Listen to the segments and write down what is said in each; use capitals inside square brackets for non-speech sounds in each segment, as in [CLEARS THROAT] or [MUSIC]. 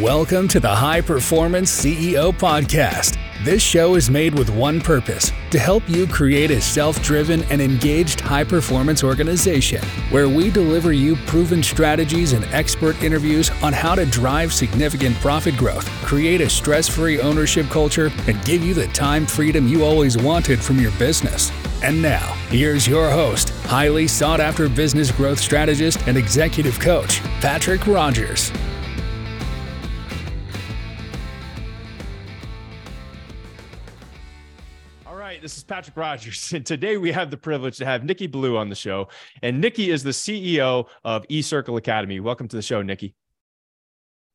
Welcome to the High Performance CEO Podcast. This show is made with one purpose to help you create a self driven and engaged high performance organization where we deliver you proven strategies and expert interviews on how to drive significant profit growth, create a stress free ownership culture, and give you the time freedom you always wanted from your business. And now, here's your host, highly sought after business growth strategist and executive coach, Patrick Rogers. This is Patrick Rogers. [LAUGHS] And today we have the privilege to have Nicky Billou on the show. And Nicky is the CEO of eCircle Academy. Welcome to the show, Nicky.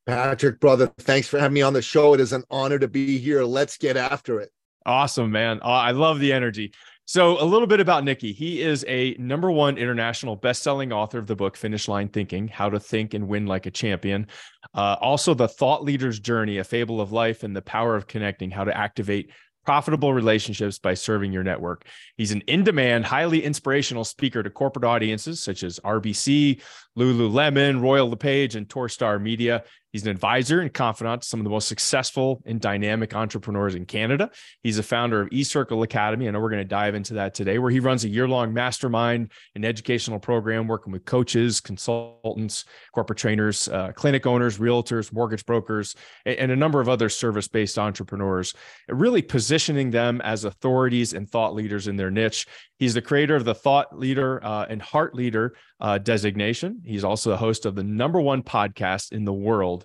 Patrick, brother, thanks for having me on the show. It is an honor to be here. Let's get after it. Awesome, man. Uh, I love the energy. So, a little bit about Nicky. He is a number one international best-selling author of the book Finish Line Thinking: How to Think and Win Like a Champion. Uh, also, the Thought Leader's Journey: A Fable of Life and the Power of Connecting: How to Activate profitable relationships by serving your network. He's an in demand, highly inspirational speaker to corporate audiences such as RBC, Lululemon, Royal LePage, and Torstar Media. He's an advisor and confidant to some of the most successful and dynamic entrepreneurs in Canada. He's a founder of eCircle Academy. I know we're going to dive into that today, where he runs a year long mastermind and educational program working with coaches, consultants, corporate trainers, uh, clinic owners, realtors, mortgage brokers, and, and a number of other service based entrepreneurs, really positioning them as authorities and thought leaders in their niche. He's the creator of the Thought Leader uh, and Heart Leader uh, designation. He's also the host of the number one podcast in the world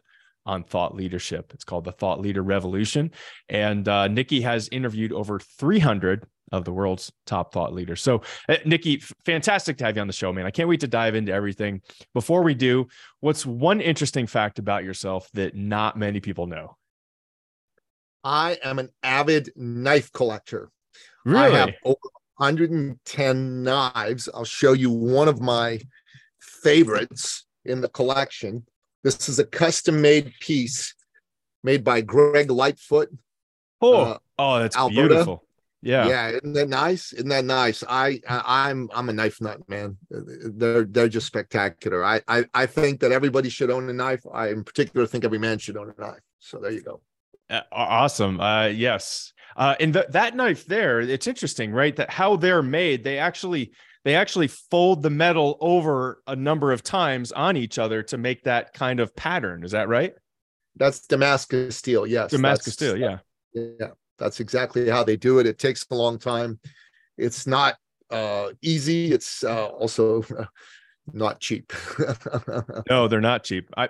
on thought leadership. It's called the Thought Leader Revolution. And uh, Nicky has interviewed over 300 of the world's top thought leaders. So, uh, Nicky, fantastic to have you on the show, man. I can't wait to dive into everything. Before we do, what's one interesting fact about yourself that not many people know? I am an avid knife collector. Really? I have over 110 knives. I'll show you one of my favorites in the collection. This is a custom made piece made by Greg Lightfoot. Oh, uh, oh, that's Alberta. beautiful. Yeah. Yeah. Isn't that nice? Isn't that nice? I, I am I'm, I'm a knife nut, man. They're they're just spectacular. I, I I think that everybody should own a knife. I in particular think every man should own a knife. So there you go. Uh, awesome. Uh, yes. Uh, and the, that knife there, it's interesting, right? That how they're made, they actually they actually fold the metal over a number of times on each other to make that kind of pattern. Is that right? That's Damascus steel. Yes. Damascus steel. Yeah. Yeah. That's exactly how they do it. It takes a long time. It's not uh, easy. It's uh, also [LAUGHS] not cheap. [LAUGHS] no, they're not cheap. I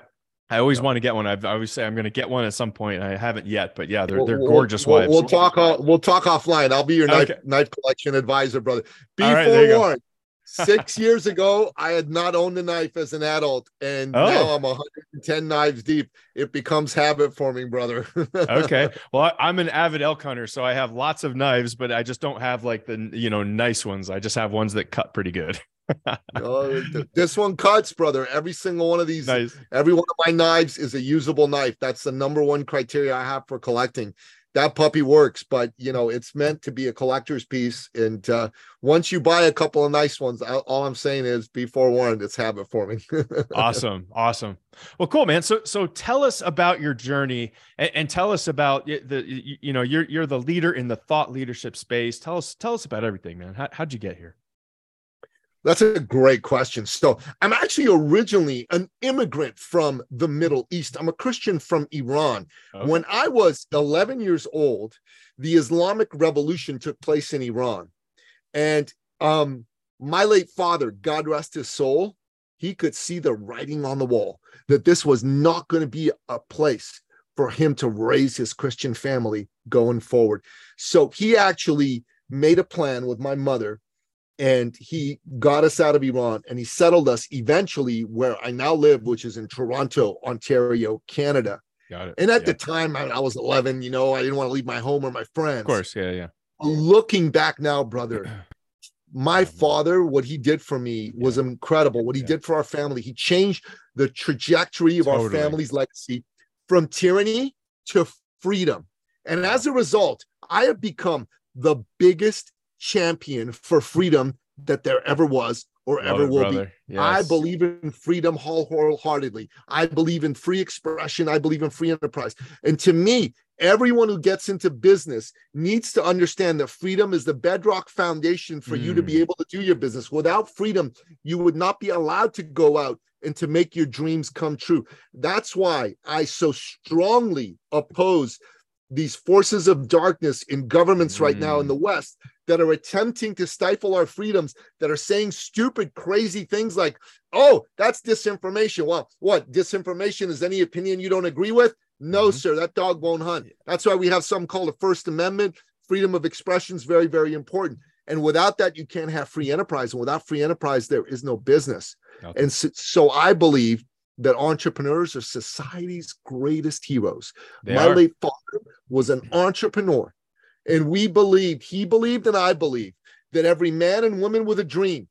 I always want to get one. I've, I always say I'm going to get one at some point. I haven't yet, but yeah, they're they're we'll, gorgeous we'll, wives. We'll talk. We'll talk offline. I'll be your knife okay. knife collection advisor, brother. Be right, forewarned. Six [LAUGHS] years ago, I had not owned a knife as an adult, and oh. now I'm 110 knives deep. It becomes habit forming, brother. [LAUGHS] okay. Well, I'm an avid elk hunter, so I have lots of knives, but I just don't have like the you know nice ones. I just have ones that cut pretty good [LAUGHS] oh, this one cuts, brother. Every single one of these, nice. every one of my knives is a usable knife. That's the number one criteria I have for collecting. That puppy works, but you know it's meant to be a collector's piece. And uh, once you buy a couple of nice ones, all I'm saying is be forewarned. It's habit forming. [LAUGHS] awesome, awesome. Well, cool, man. So, so tell us about your journey, and, and tell us about the, you, you know, you're you're the leader in the thought leadership space. Tell us, tell us about everything, man. How, how'd you get here? That's a great question. So, I'm actually originally an immigrant from the Middle East. I'm a Christian from Iran. Okay. When I was 11 years old, the Islamic Revolution took place in Iran. And um, my late father, God rest his soul, he could see the writing on the wall that this was not going to be a place for him to raise his Christian family going forward. So, he actually made a plan with my mother and he got us out of Iran and he settled us eventually where I now live, which is in Toronto, Ontario, Canada. Got it. And at yeah. the time, I, I, was 11, you know, I didn't want to leave my home or my friends. Of course. Yeah. Yeah. Looking back now, brother, [CLEARS THROAT] my father, what he did for me was yeah. incredible. What he yeah. did for our family, he changed the trajectory of totally. our family's legacy from tyranny to freedom. And as a result, I have become the biggest champion for freedom that there ever was or Love ever it, will brother. be. I believe in freedom wholeheartedly. I believe in free expression. I believe in free enterprise. And to me, everyone who gets into business needs to understand that freedom is the bedrock foundation for you to be Mm. able to do your business. Without freedom, you would not be allowed to go out and to make your dreams come true. That's why I so strongly oppose these forces of darkness in governments right now in Mm. the West that are attempting to stifle our freedoms, that are saying stupid, crazy things like, oh, that's disinformation. Well, what? Disinformation is any opinion you don't agree with? No, Mhm. sir, that dog won't hunt. That's why we have something called the First Amendment. Freedom of expression is very, very important. And without that, you can't have free enterprise. And without free enterprise, there is no business. Okay. And so, so I believe that entrepreneurs are society's greatest heroes. They My are. late father was an entrepreneur, and we believed, he believed, and I believe that every man and woman with a dream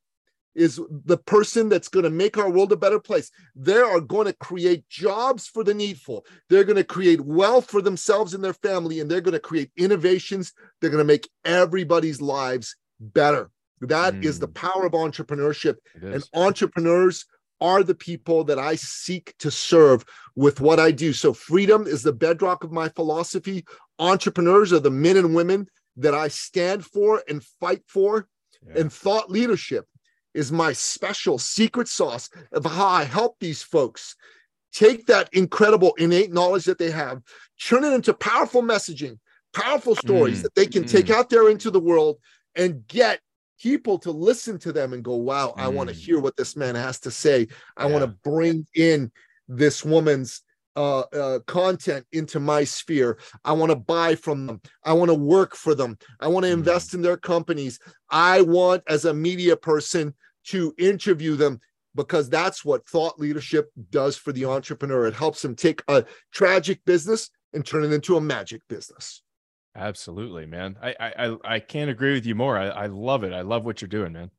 is the person that's going to make our world a better place. They are going to create jobs for the needful. They're going to create wealth for themselves and their family, and they're going to create innovations. They're going to make everybody's lives better. That is the Mm. power of entrepreneurship. And entrepreneurs are the people that I seek to serve with what I do. So, freedom is the bedrock of my philosophy. Entrepreneurs are the men and women that I stand for and fight for. Yeah. And thought leadership is my special secret sauce of how I help these folks take that incredible innate knowledge that they have, turn it into powerful messaging, powerful stories Mm, that they can take out there into the world and get people to listen to them and go, wow, I want to Mm. hear what this man has to say. I want to bring in this woman's uh, uh, content into my sphere. I want to buy from them. I want to work for them. I want to Mm. invest in their companies. I want, as a media person, to interview them because that's what thought leadership does for the entrepreneur. It helps them take a tragic business and turn it into a magic business. Absolutely, man. I, I I I can't agree with you more. I, I love it. I love what you're doing, man.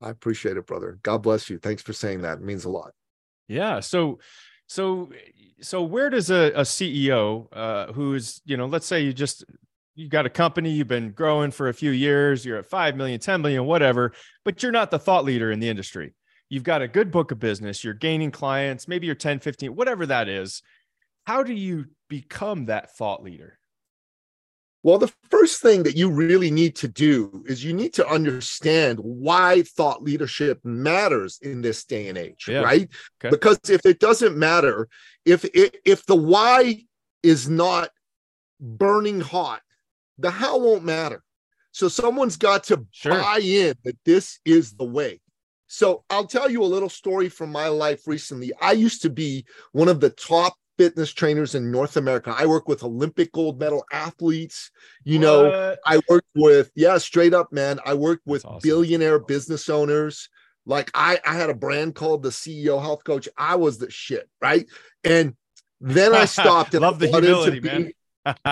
I appreciate it, brother. God bless you. Thanks for saying that. It means a lot. Yeah. So, so, so where does a, a CEO uh, who's, you know, let's say you just, you got a company, you've been growing for a few years, you're at 5 million, 10 million, whatever, but you're not the thought leader in the industry. You've got a good book of business, you're gaining clients, maybe you're 10, 15, whatever that is. How do you become that thought leader? Well, the first thing that you really need to do is you need to understand why thought leadership matters in this day and age, Yeah. right? Okay. Because if it doesn't matter, if it, if the why is not burning hot, the how won't matter. So someone's got to Sure. buy in that this is the way. So I'll tell you a little story from my life recently. I used to be one of the top fitness trainers in North America. I work with Olympic gold medal athletes. You know, I worked with, yeah, straight up, man. I worked with awesome. billionaire business owners. Like I, I had a brand called the CEO Health Coach. I was the shit, right? And then I [LAUGHS] stopped. And Love the I into humility, man.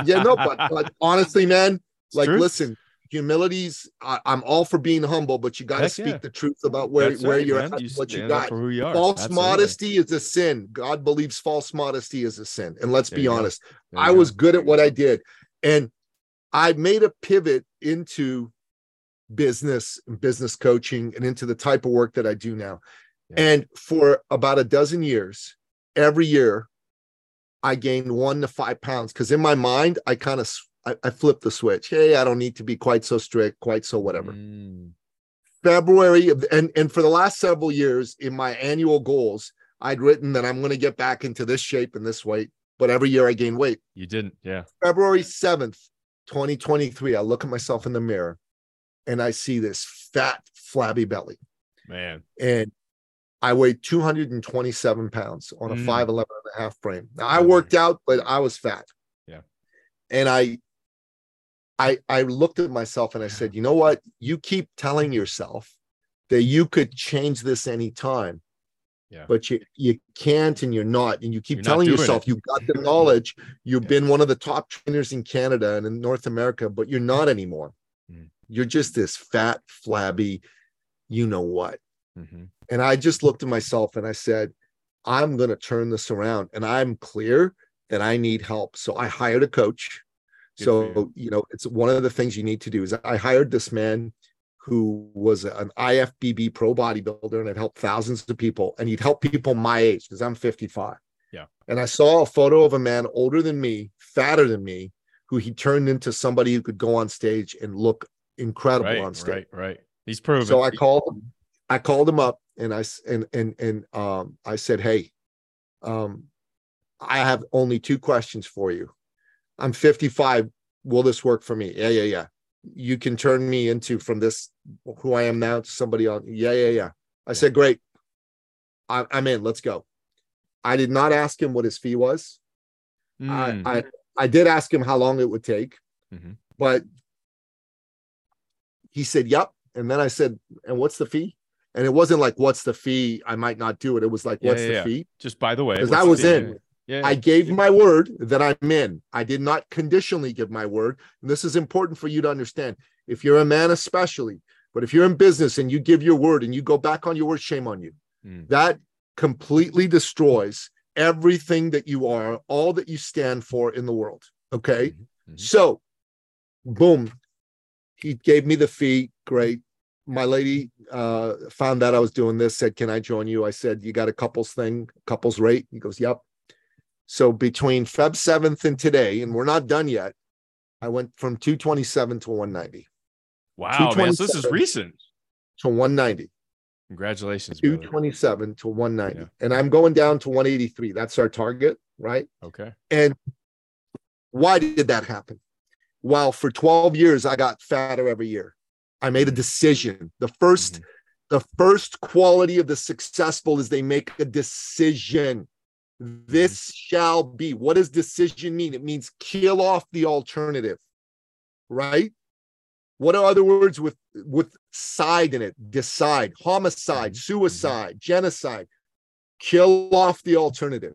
yeah, no, but, but [LAUGHS] honestly, man, It's like true. listen, humility's. I, I'm all for being humble, but you got to speak yeah. the truth about where That's where right, you're man. at, You what you got. you. False Absolutely. modesty is a sin. God believes false modesty is a sin. And let's There be honest, I was good at what I did. And I made a pivot into business and business coaching and into the type of work that I do now. Yeah. And for about a dozen years, every year, I gained one to five pounds because in my mind, I kind of I, I flipped the switch. Hey, I don't need to be quite so strict, quite so whatever. Mm, February and and for the last several years in my annual goals, I'd written that I'm going to get back into this shape and this weight. But every year I gain weight. you didn't. Yeah. February 7th, 2023, I look at myself in the mirror and I see this fat, flabby belly. Man. And I weighed 227 pounds on a Mm. 5'11 and a half frame. Now I worked out, but I was fat. Yeah. And I I I looked at myself and I said, you know what? You keep telling yourself that you could change this anytime. Yeah. But you you can't and you're not. And you keep You're telling yourself it. you've got the knowledge, you've Yeah. been one of the top trainers in Canada and in North America, but you're not anymore. Mm. You're just this fat, flabby, you know what. Mhm. And I just looked at myself and I said, I'm going to turn this around. And I'm clear that I need help. So I hired a coach. Good so, you know, it's one of the things you need to do is I hired this man who was an IFBB pro bodybuilder and had helped thousands of people. And he'd help people my age because I'm 55. Yeah. And I saw a photo of a man older than me, fatter than me, who he turned into somebody who could go on stage and look incredible right, on stage. Right, right. He's proven. So I called him. I called him up and I and and and um I said, "Hey, um I have only two questions for you. I'm 55. Will this work for me? Yeah, yeah, yeah. You can turn me into from this who I am now to somebody else. Yeah, yeah, yeah. I said, great. I, I'm in. Let's go. I did not ask him what his fee was. Mm. I, I I did ask him how long it would take, Mhm. but he said, "Yep." And then I said, "And what's the fee?" And it wasn't like, "What's the fee?" I might not do it. It was like, Yeah, "What's yeah, the fee?" just by the way, Because I was in. Yeah. I gave my word that I'm in. I did not conditionally give my word. And this is important for you to understand. If you're a man, especially, but if you're in business and you give your word and you go back on your word, shame on you. Mm. That completely destroys everything that you are, all that you stand for in the world. Okay. Mhm, mhm. So, boom, he gave me the fee. Great. My lady uh, found out I was doing this, said, Can I join you? I said, You got a couples thing, couples rate? He goes, Yep. So, between Feb 7th and today, and we're not done yet, I went from 227 to 190 Wow, man. So this is 227. recent. to 190. Congratulations, brother. 227 to 190. Yeah. And I'm going down to 183. That's our target, right? Okay. And why did that happen? Well, for 12 years, I got fatter every year. I made a decision. The 1st Mhm. the first quality of the successful is they make a decision. This shall be. What does decision mean? It means kill off the alternative, right? What are other words with with side in it? Decide, homicide, Mhm. suicide, genocide. Kill off the alternative.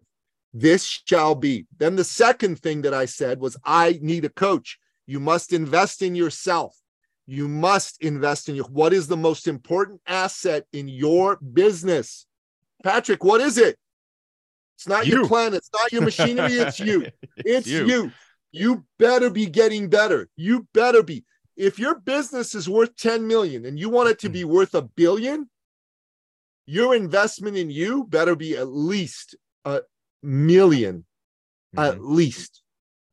This shall be. Then the second thing that I said was I need a coach. You must invest in yourself. You must invest in your what is the most important asset in your business? Patrick, what is it? It's not your You. plan, it's not your machinery, it's you. [LAUGHS] It's you. you. you. better be getting better. You better be. If your business is worth 10 million and you want it to be worth a billion, your investment in you better be at least a million, at Mhm. least,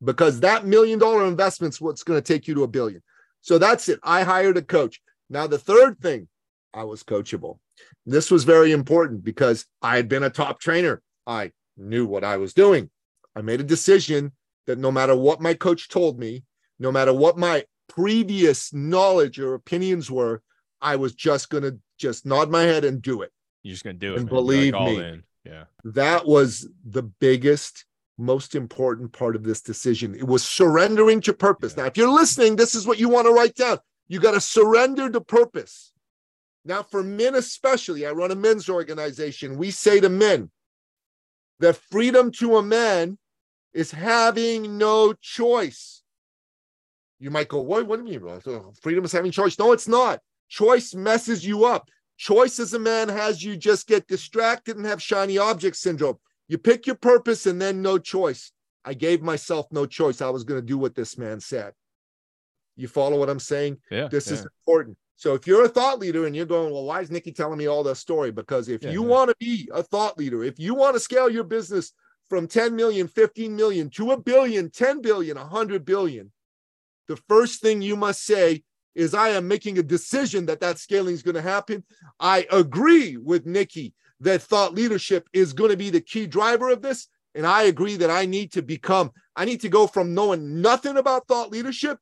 because that million dollar investment's what's going to take you to a billion. So that's it. I hired a coach. Now, the third thing, I was coachable. This was very important because I had been a top trainer. I knew what I was doing. I made a decision that no matter what my coach told me, no matter what my previous knowledge or opinions were, I was just going to just nod my head and do it. You're just gonna do it. And man. Like, believe all me. in. Yeah. That was the biggest, most important part of this decision. It was surrendering to purpose. Yeah. Now, if you're listening, this is what you want to write down. You got to surrender to purpose. Now, for men especially, I run a men's organization. We say to men that freedom to a man is having no choice. You might go, what, what do you mean? Freedom is having choice. No, it's not. Choice messes you up. Choice as a man has you just get distracted and have shiny object syndrome. You pick your purpose and then no choice. I gave myself no choice. I was going to do what this man said. You follow what I'm saying? Yeah. This yeah. is important. So if you're a thought leader and you're going, well, why is Nicky telling me all this story? Because if Yeah, you yeah. want to be a thought leader, if you want to scale your business from 10 million, 15 million to a billion, 10 billion, 100 billion, the first thing you must say is I am making a decision that that scaling is going to happen. I agree with Nicky that thought leadership is going to be the key driver of this. And I agree that I need to become, I need to go from knowing nothing about thought leadership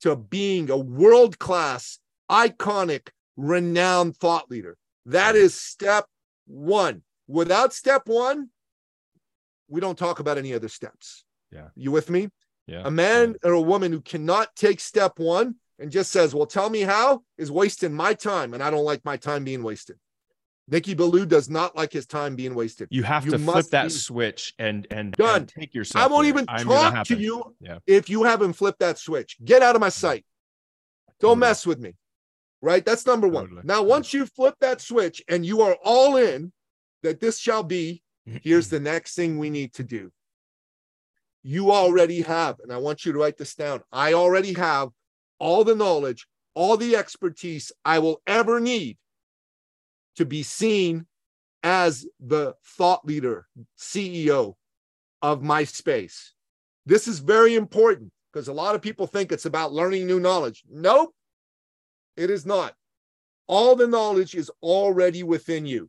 to being a world class, iconic, renowned thought leader. That is step one. Without step one, we don't talk about any other steps. Yeah. You with me? Yeah. A man or a woman who cannot take step one and just says, Well, tell me how is wasting my time. And I don't like my time being wasted. Nicky Billou does not like his time being wasted. You have You to flip that be- switch and and, Done. and take yourself. I won't there. even I'm talk to you Yeah. if you haven't flipped that switch. Get out of my sight. Don't mess with me. Right? That's number one. Totally. Now, once you flip that switch and you are all in that this shall be, here's the next thing we need to do. You already have, and I want you to write this down. I already have all the knowledge, all the expertise I will ever need to be seen as the thought leader, CEO of my space. This is very important because a lot of people think it's about learning new knowledge. Nope, it is not. All the knowledge is already within you.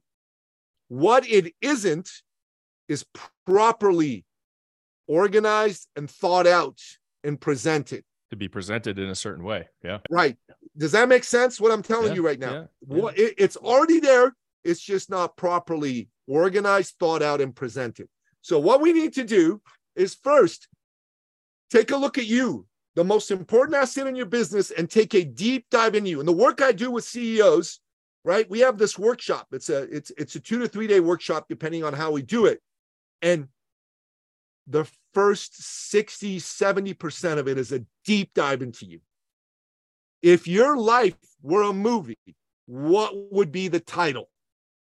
What it isn't is properly organized and thought out and presented. To be presented in a certain way. Yeah. Right. Does that make sense? What I'm telling Yeah, you right now? yeah, What it- it's already there. It's just not properly organized, thought out, and presented. So what we need to do is first take a look at you, the most important asset in your business, and take a deep dive in you. And the work I do with CEOs, right? We have this workshop. It's a it's it's a two to three day workshop, depending on how we do it. And the first 60, 70% of it is a deep dive into you. If your life were a movie, what would be the title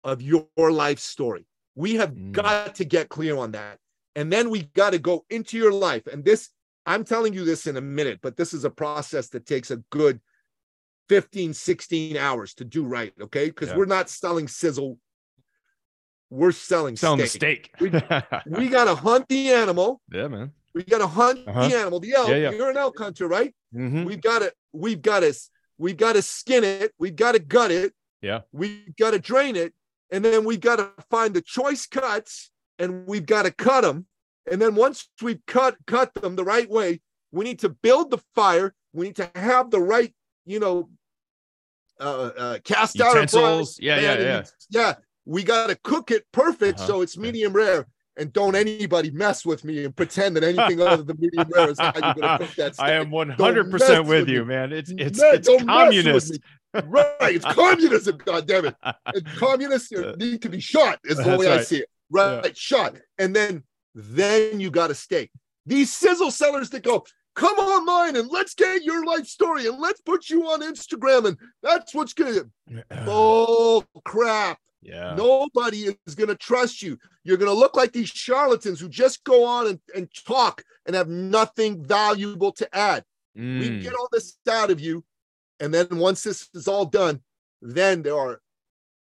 of your life story? We have Mm. got to get clear on that. And then we got to go into your life. And this, I'm telling you this in a minute, but this is a process that takes a good 15, 16 hours to do right. Okay. Because Yeah. we're not selling sizzle, we're selling, Selling steak. steak. We- We got to [LAUGHS] hunt the animal. yeah, man. We got to hunt Uh-huh. the animal, the elk. Yeah, yeah. You're an elk hunter, right? Mhm. We've got to, we've got to, we've got to skin it. We've got to gut it. Yeah. We've got to drain it. And then we've got to find the choice cuts and we've got to cut them. And then once we've cut, cut them the right way, we need to build the fire. We need to have the right, you know, uh, uh cast out Utensils. Yeah, yeah, yeah. yeah. We got to cook it perfect Uh-huh. so it's medium rare. And don't anybody mess with me and pretend that anything [LAUGHS] other than medium rare is how you're going to cook that steak. I am 100% with with you, me. man. It's it's Man, it's don't mess with communist. Right. It's communism, goddammit. [LAUGHS] And communists need to be shot, is the That's way I see it. Right. Shot. And then then you got a steak. These sizzle sellers that go, come online and let's get your life story and let's put you on Instagram. And that's what's gonna bull [CLEARS THROAT] crap. yeah. Nobody is going to trust you. You're going to look like these charlatans who just go on and, and talk and have nothing valuable to add. We Mm. get all this out of you. And then once this is all done, then there are,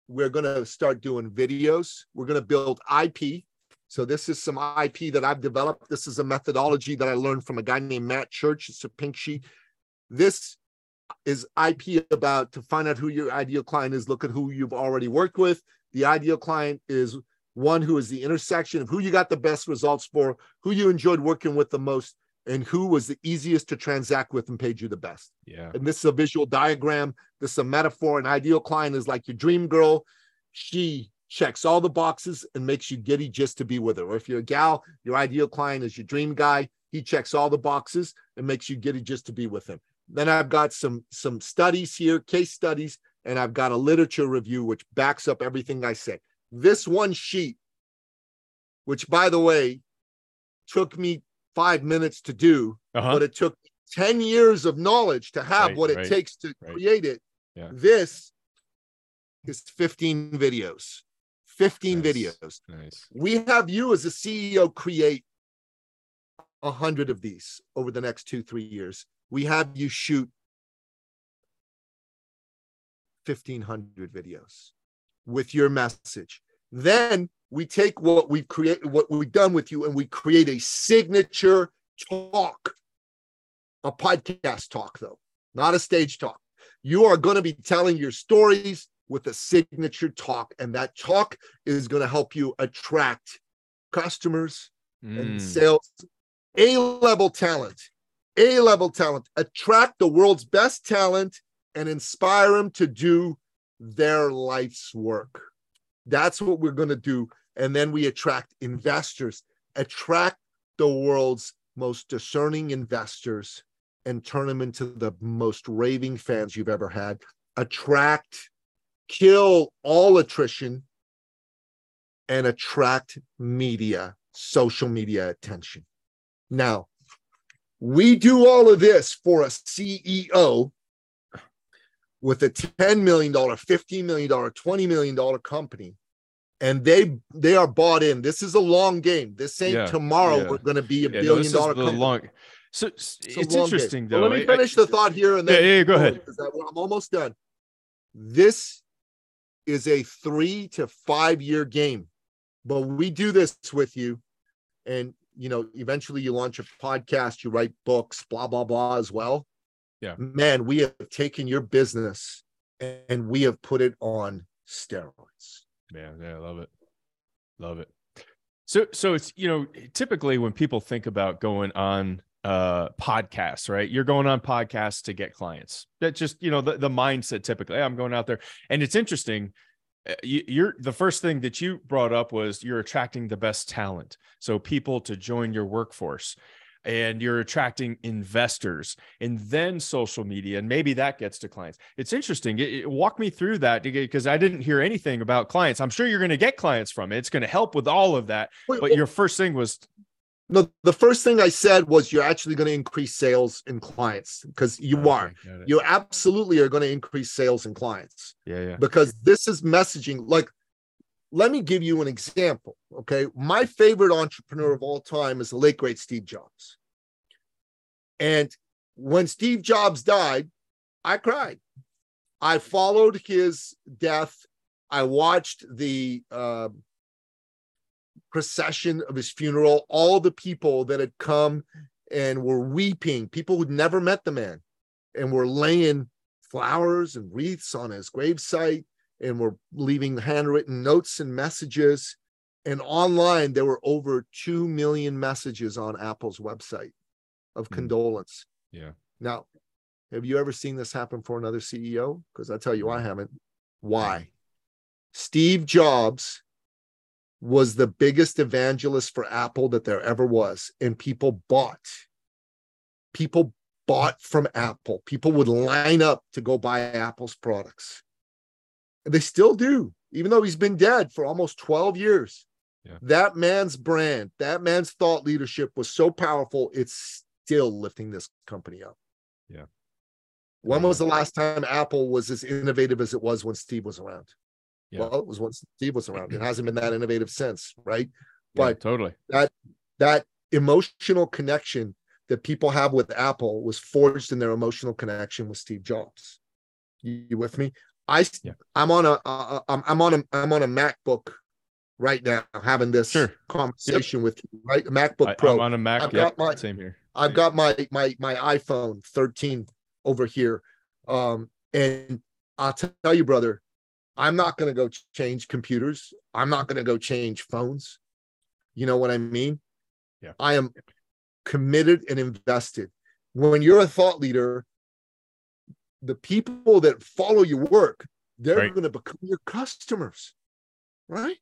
we're going to start doing videos. We're going to build IP. So this is some IP that I've developed. This is a methodology that I learned from a guy named Matt Church. It's a pink sheet. This is IP about to find out who your ideal client is, look at who you've already worked with. The ideal client is one who is the intersection of who you got the best results for, who you enjoyed working with the most, and who was the easiest to transact with and paid you the best. Yeah. And this is a visual diagram. This is a metaphor. An ideal client is like your dream girl. She checks all the boxes and makes you giddy just to be with her. Or if you're a gal, your ideal client is your dream guy. He checks all the boxes and makes you giddy just to be with him. Then I've got some some studies here, case studies, and I've got a literature review which backs up everything I say. This one sheet, which by the way, took me five minutes to do, Uh-huh. but it took 10 years of knowledge to have Right, what it right, takes to right. create it. Yeah. This is 15 videos. 15 Nice. videos. Nice. We have you as a CEO create a hundred of these over the next two, three years. We have you shoot 1500 videos with your message. Then we take what we've created, what we've done with you, and we create a signature talk, a podcast talk, though, not a stage talk. You are going to be telling your stories with a signature talk, and that talk is going to help you attract customers and Mm. sales, A level talent, A level talent, attract the world's best talent and inspire them to do their life's work. That's what we're going to do. And then we attract investors, attract the world's most discerning investors and turn them into the most raving fans you've ever had. Attract, kill all attrition, and attract media, social media attention. Now, we do all of this for a CEO with a $10 million, $15 million, $20 million company. And they they are bought in. This is a long game. This ain't Yeah, tomorrow. yeah. We're going to be a Yeah, billion is dollar company. long So it's, it's interesting game. though. let me finish I, the thought here and then yeah, yeah go ahead. I'm almost done. This is a three to five year game, but we do this with you, and you know, eventually you launch a podcast, you write books, blah blah blah as well. Yeah, man, we have taken your business and we have put it on steroids. Yeah, yeah, I love it, love it. So, so it's you know, typically when people think about going on uh podcasts right? You're going on podcasts to get clients. That just you know the, the mindset typically hey, i'm going out there. And it's interesting uh, you, are the first thing that you brought up was you're attracting the best talent so people to join your workforce and you're attracting investors and then social media and maybe that gets to clients. It's interesting it, it, walk me through that because i didn't hear anything about clients. I'm sure you're going to get clients from it. It's going to help with all of that but your first thing was no the first thing i said was you're actually going to increase sales and clients because you okay, are you absolutely are going to increase sales and clients yeah yeah because this is messaging like let me give you an example. Okay. My favorite entrepreneur of all time is the late great Steve Jobs. And when Steve Jobs died, I cried. I followed his death. I watched the uh, procession of his funeral, all the people that had come and were weeping, people who'd never met the man and were laying flowers and wreaths on his gravesite and were leaving handwritten notes and messages. And online, there were over 2 million messages on Apple's website of mm. condolence. Yeah. Now, have you ever seen this happen for another CEO? Because I tell you, I haven't. Why? Steve Jobs was the biggest evangelist for Apple that there ever was. And people bought. People bought from Apple. People would line up to go buy Apple's products. And they still do, even though he's been dead for almost 12 years. Yeah. That man's brand, that man's thought leadership was so powerful, it's still lifting this company up. Yeah. When was the last time Apple was as innovative as it was when Steve was around? Yeah. Well, it was when Steve was around. It hasn't been that innovative since, right? But totally that that emotional connection that people have with Apple was forged in their emotional connection with Steve Jobs. You, you with me? I yeah. I'm on a uh, I'm, I'm on a I'm on a MacBook right now having this sure. conversation yep. with you, right? A MacBook Pro. I'm on a Mac. I've yep. got my, Same here. I've got my my my iPhone 13 over here. Um, and I'll tell you, brother, I'm not going to go change computers. I'm not going to go change phones. You know what I mean? Yeah. I am committed and invested. When you're a thought leader, the people that follow your work, they're right. going to become your customers, right?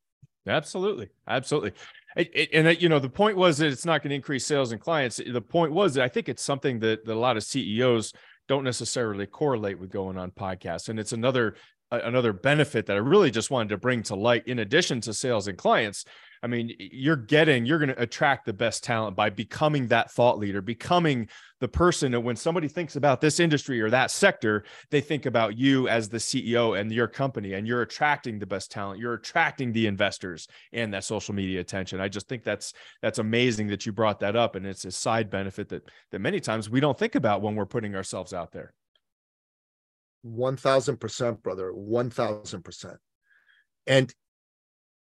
Absolutely, absolutely. It, it, and it, you know, the point was that it's not going to increase sales and clients. The point was that I think it's something that, that a lot of CEOs don't necessarily correlate with going on podcasts, and it's another another benefit that I really just wanted to bring to light. In addition to sales and clients, I mean, you're getting, you're going to attract the best talent by becoming that thought leader, becoming the person that when somebody thinks about this industry or that sector, they think about you as the CEO and your company, and you're attracting the best talent. You're attracting the investors and that social media attention. I just think that's that's amazing that you brought that up, and it's a side benefit that that many times we don't think about when we're putting ourselves out there. One thousand percent, brother. One thousand percent. And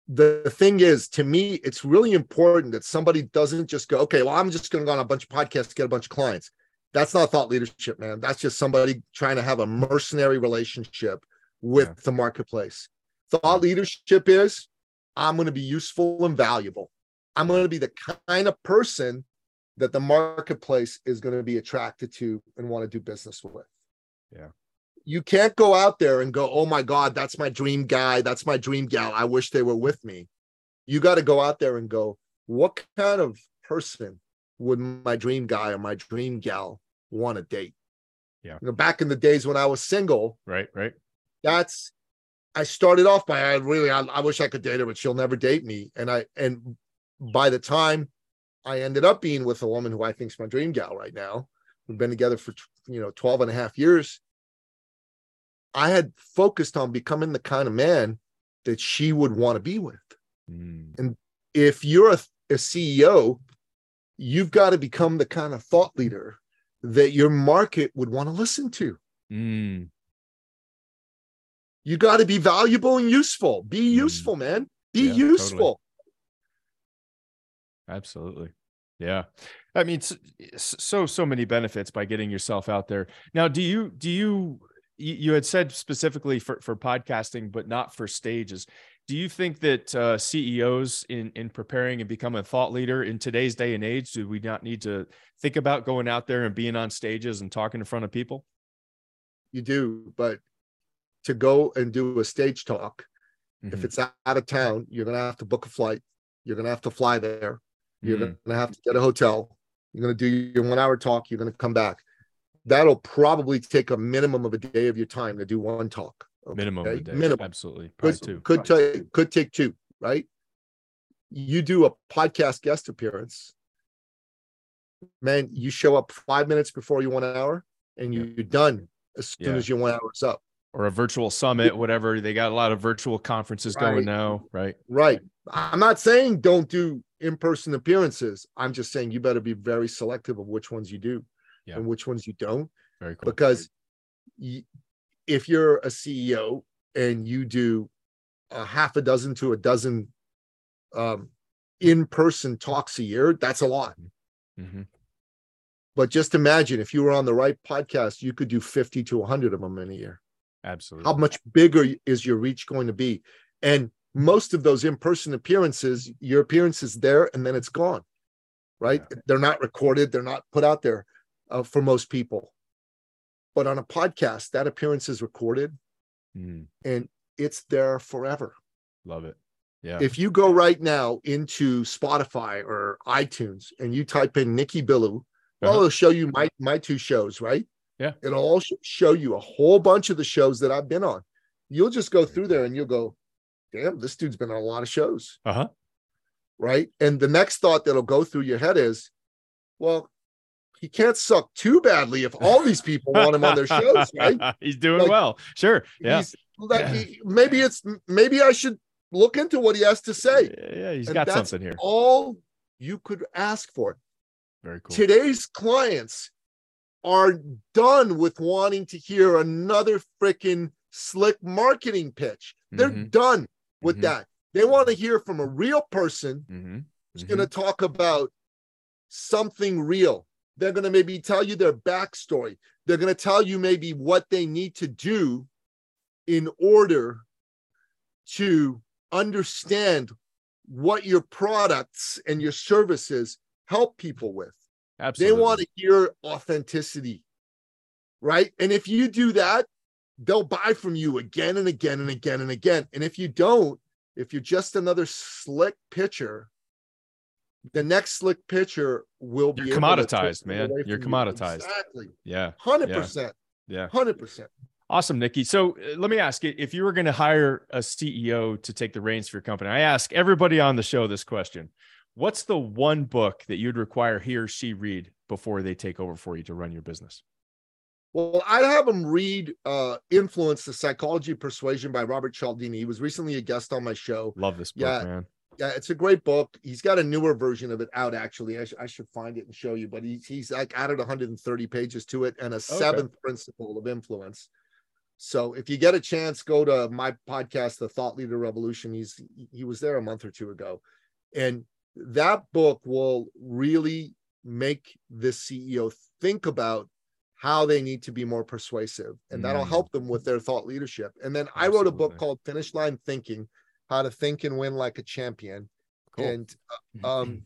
the thing is, to me, it's really important that somebody doesn't just go, okay, well, I'm just going to go on a bunch of podcasts to get a bunch of clients. That's not thought leadership, man. That's just somebody trying to have a mercenary relationship with yeah. the marketplace. Thought leadership is I'm going to be useful and valuable. I'm going to be the kind of person that the marketplace is going to be attracted to and want to do business with. Yeah you can't go out there and go, oh my God, that's my dream guy. That's my dream gal. I wish they were with me. You got to go out there and go, what kind of person would my dream guy or my dream gal want to date? Yeah. You know, back in the days when I was single. Right, right. That's I started off by I really I, I wish I could date her, but she'll never date me. And I and by the time I ended up being with a woman who I think is my dream gal right now, we've been together for you know 12 and a half years I had focused on becoming the kind of man that she would want to be with. Mm. And if you're a, a CEO you've got to become the kind of thought leader that your market would want to listen to. Mm. You got to be valuable and useful. Be Mm. useful, man. Be Yeah, totally. useful. Absolutely. Yeah. I mean, so, so many benefits by getting yourself out there. Now, do you, do you, you you had said specifically for, for podcasting, but not for stages. Do you think that uh, CEOs in, in preparing and becoming a thought leader in today's day and age, do we not need to think about going out there and being on stages and talking in front of people? You do, but to go and do a stage talk, if Mhm. it's out of town, you're going to have to book a flight. You're going to have to fly there. You're Mhm. going to have to get a hotel. You're going to do your one hour talk. You're going to come back. That'll probably take a minimum of a day of your time to do one talk. minimum of a okay? day. Minimum. Absolutely. Probably Could, two. could take could take two, right? You do a podcast guest appearance, man. You show up five minutes before your one hour, and you, you're done as soon Yeah. as your one hour's up. Or a virtual summit, whatever. They got a lot of virtual conferences Right. going now, right? Right. I'm not saying don't do in-person appearances. I'm just saying you better be very selective of which ones you do Yeah. and which ones you don't. Very cool. Because if you're a CEO and you do a half a dozen to a dozen um, in-person talks a year, that's a lot. Mhm. But just imagine if you were on the right podcast, you could do 50 to 100 of them in a year. Absolutely. How much bigger is your reach going to be? And most of those in-person appearances, your appearance is there and then it's gone, right? They're not recorded, they're not put out there uh, for most people. But on a podcast, that appearance is recorded Mm, and it's there forever. love it. Yeah. If you go right now into Spotify or iTunes and you type in Nicky Billou, well, Uh-huh. it'll show you my my two shows, right? Yeah. It'll also show you a whole bunch of the shows that I've been on. You'll just go through there and you'll go, damn, this dude's been on a lot of shows, uh huh. right? And the next thought that'll go through your head is, well, he can't suck too badly if all these people want him on their shows, right? [LAUGHS] He's doing Like, well. Sure. Yeah. Like, Yeah. he- maybe it's maybe I should look into what he has to say. Yeah. He's And got something here. All you could ask for. Very cool. Today's clients are done with wanting to hear another freaking slick marketing pitch. They're Mhm. done with Mhm. that. They want to hear from a real person Mm-hmm. who's going to talk about something real. They're going to maybe tell you their backstory. They're going to tell you maybe what they need to do in order to understand what your products and your services help people with. Absolutely. They want to hear authenticity, right? And if you do that, they'll buy from you again and again and again and again. And if you don't, if you're just another slick pitcher, the next slick pitcher will be You're commoditized, man. You're from you. commoditized. Exactly. Yeah. 100%. Yeah. Hundred percent. Awesome, Nicky. So uh, let me ask you if you were going to hire a CEO to take the reins for your company, I ask everybody on the show this question What's the one book that you'd require he or she read before they take over for you to run your business? Well, I'd have them read uh Influence, the Psychology of Persuasion by Robert Cialdini. He was recently a guest on my show. Love this book, Yeah. man. Yeah, it's a great book. He's got a newer version of it out actually. I, sh- I should find it and show you, but he's he's like added 130 pages to it and a seventh principle of influence. So if you get a chance, go to my podcast, The Thought Leader Revolution. He's he was there a month or two ago, and that book will really make this CEO think about how they need to be more persuasive, and that'll Mm. help them with their thought leadership. And then I wrote a book called Finish Line Thinking how to think and win like a champion. Cool. And [CLEARS THROAT] um,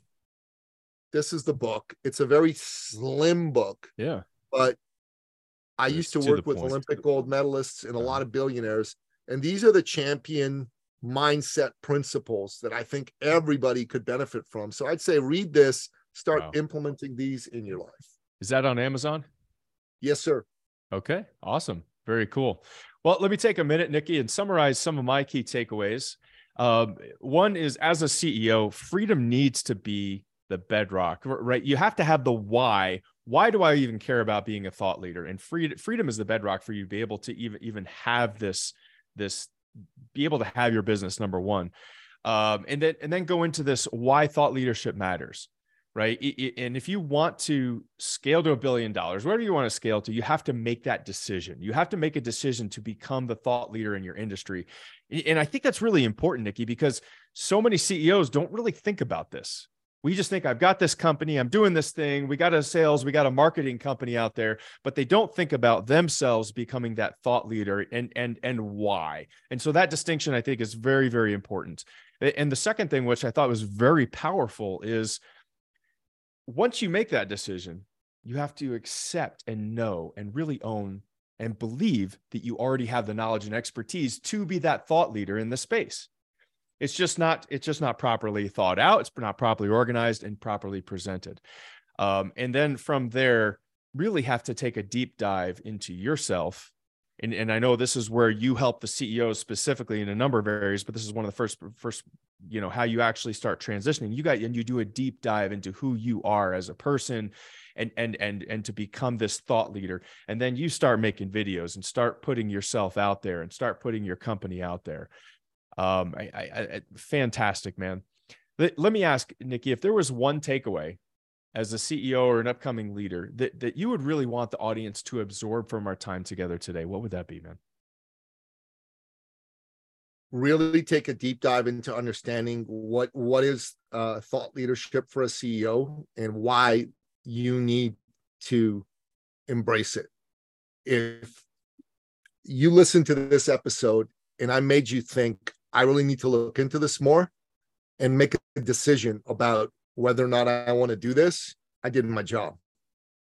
this is the book. It's a very slim book, yeah. but I It's used to to work with point. Olympic gold medalists and a lot Uh-huh. of billionaires. And these are the champion mindset principles that I think everybody could benefit from. So I'd say read this, start Wow. implementing these in your life. Is that on Amazon? Yes, sir. Okay, awesome. Very cool. Well, let me take a minute, Nicky, and summarize some of my key takeaways. Um, one is as a CEO, freedom needs to be the bedrock, right? You have to have the why. Why do I even care about being a thought leader? And freedom, freedom is the bedrock for you to be able to even even have this this be able to have your business number one, um, and then and then go into this why thought leadership matters right? And if you want to scale to a billion dollars, wherever you want to scale to, you have to make that decision. You have to make a decision to become the thought leader in your industry. And I think that's really important, Nicky, because so many CEOs don't really think about this. We just think I've got this company, I'm doing this thing, we got a sales, we got a marketing company out there, but they don't think about themselves becoming that thought leader and and and why. And so that distinction I think is very very important. And the second thing which I thought was very powerful is once you make that decision, you have to accept and know and really own and believe that you already have the knowledge and expertise to be that thought leader in the space. It's just not it's just not properly thought out. It's not properly organized and properly presented. Um, and then from there, really have to take a deep dive into yourself. And, and I know this is where you help the CEOs specifically in a number of areas, but this is one of the first first you know how you actually start transitioning. You got and you do a deep dive into who you are as a person and and and and to become this thought leader. And then you start making videos and start putting yourself out there and start putting your company out there. Um I, I, I fantastic man. Let, let me ask Nicky if there was one takeaway as a ceo or an upcoming leader that that you would really want the audience to absorb from our time together today what would that be man really take a deep dive into understanding what what is uh, thought leadership for a CEO and why you need to embrace it. If you listen to this episode and I made you think I really need to look into this more and make a decision about whether or not I want to do this, I did my job.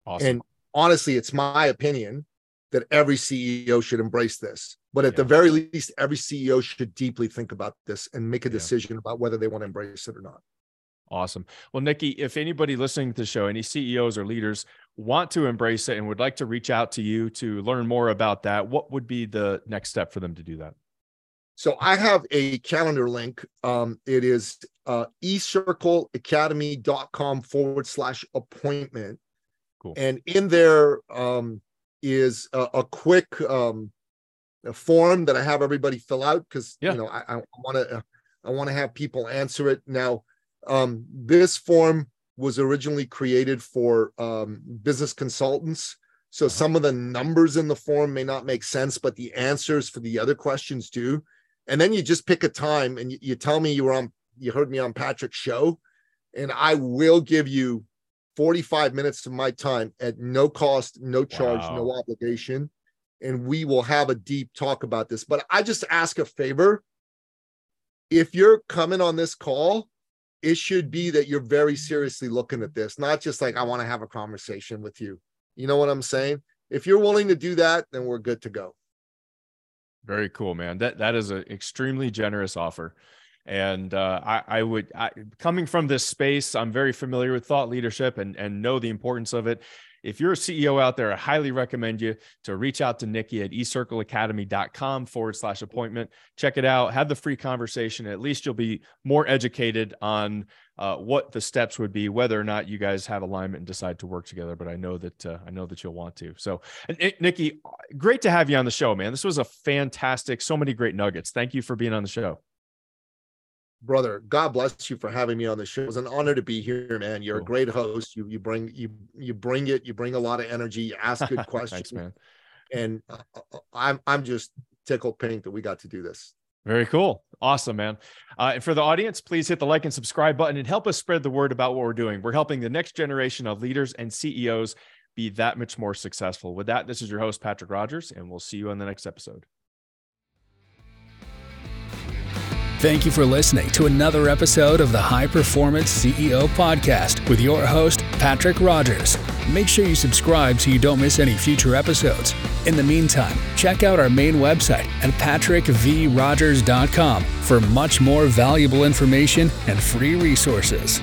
Awesome. And honestly, it's my opinion that every CEO should embrace this. But at yeah. the very least, every CEO should deeply think about this and make a decision yeah. about whether they want to embrace it or not. Awesome. Well, Nicky, if anybody listening to the show, any CEOs or leaders want to embrace it and would like to reach out to you to learn more about that, what would be the next step for them to do that? So I have a calendar link. Um, it is uh, ecircleacademy.com forward slash appointment. Cool. And in there, um, is a, a quick um, a form that I have everybody fill out because yeah. you know I, want to I want to have people answer it. Now, um, this form was originally created for um, business consultants. So uh-huh. some of the numbers in the form may not make sense, but the answers for the other questions do. And then you just pick a time and you, you tell me you were on, you heard me on Patrick's show, and I will give you 45 minutes of my time at no cost, no charge, wow. no obligation. And we will have a deep talk about this. But I just ask a favor. If you're coming on this call, it should be that you're very seriously looking at this, not just like, I want to have a conversation with you. You know what I'm saying? If you're willing to do that, then we're good to go. Very cool, man. That that is an extremely generous offer. And uh, I, I, would, I, coming from this space, I'm very familiar with thought leadership and, and know the importance of it. If you're a CEO out there, I highly recommend you to reach out to Nicky at ecircleacademy.com forward slash appointment. Check it out. Have the free conversation. At least you'll be more educated on uh, what the steps would be, whether or not you guys have alignment and decide to work together. But I know that uh, I know that you'll want to. So, Nicky, great to have you on the show, man. This was a fantastic, so many great nuggets. Thank you for being on the show brother god bless you for having me on the show. It was an honor to be here man. You're cool. a great host. You you bring you you bring it you bring a lot of energy. You ask good [LAUGHS] questions. Thanks, man. And uh, uh, i'm i'm just tickled pink that we got to do this. Very cool. Awesome man. Uh, and for the audience please hit the like and subscribe button and help us spread the word about what we're doing. We're helping the next generation of leaders and ceos be that much more successful. With that this is your host patrick rogers and we'll see you on the next episode Thank you for listening to another episode of the High Performance CEO Podcast with your host, Patrick Rogers. Make sure you subscribe so you don't miss any future episodes. In the meantime, check out our main website at patrickvrogers.com for much more valuable information and free resources.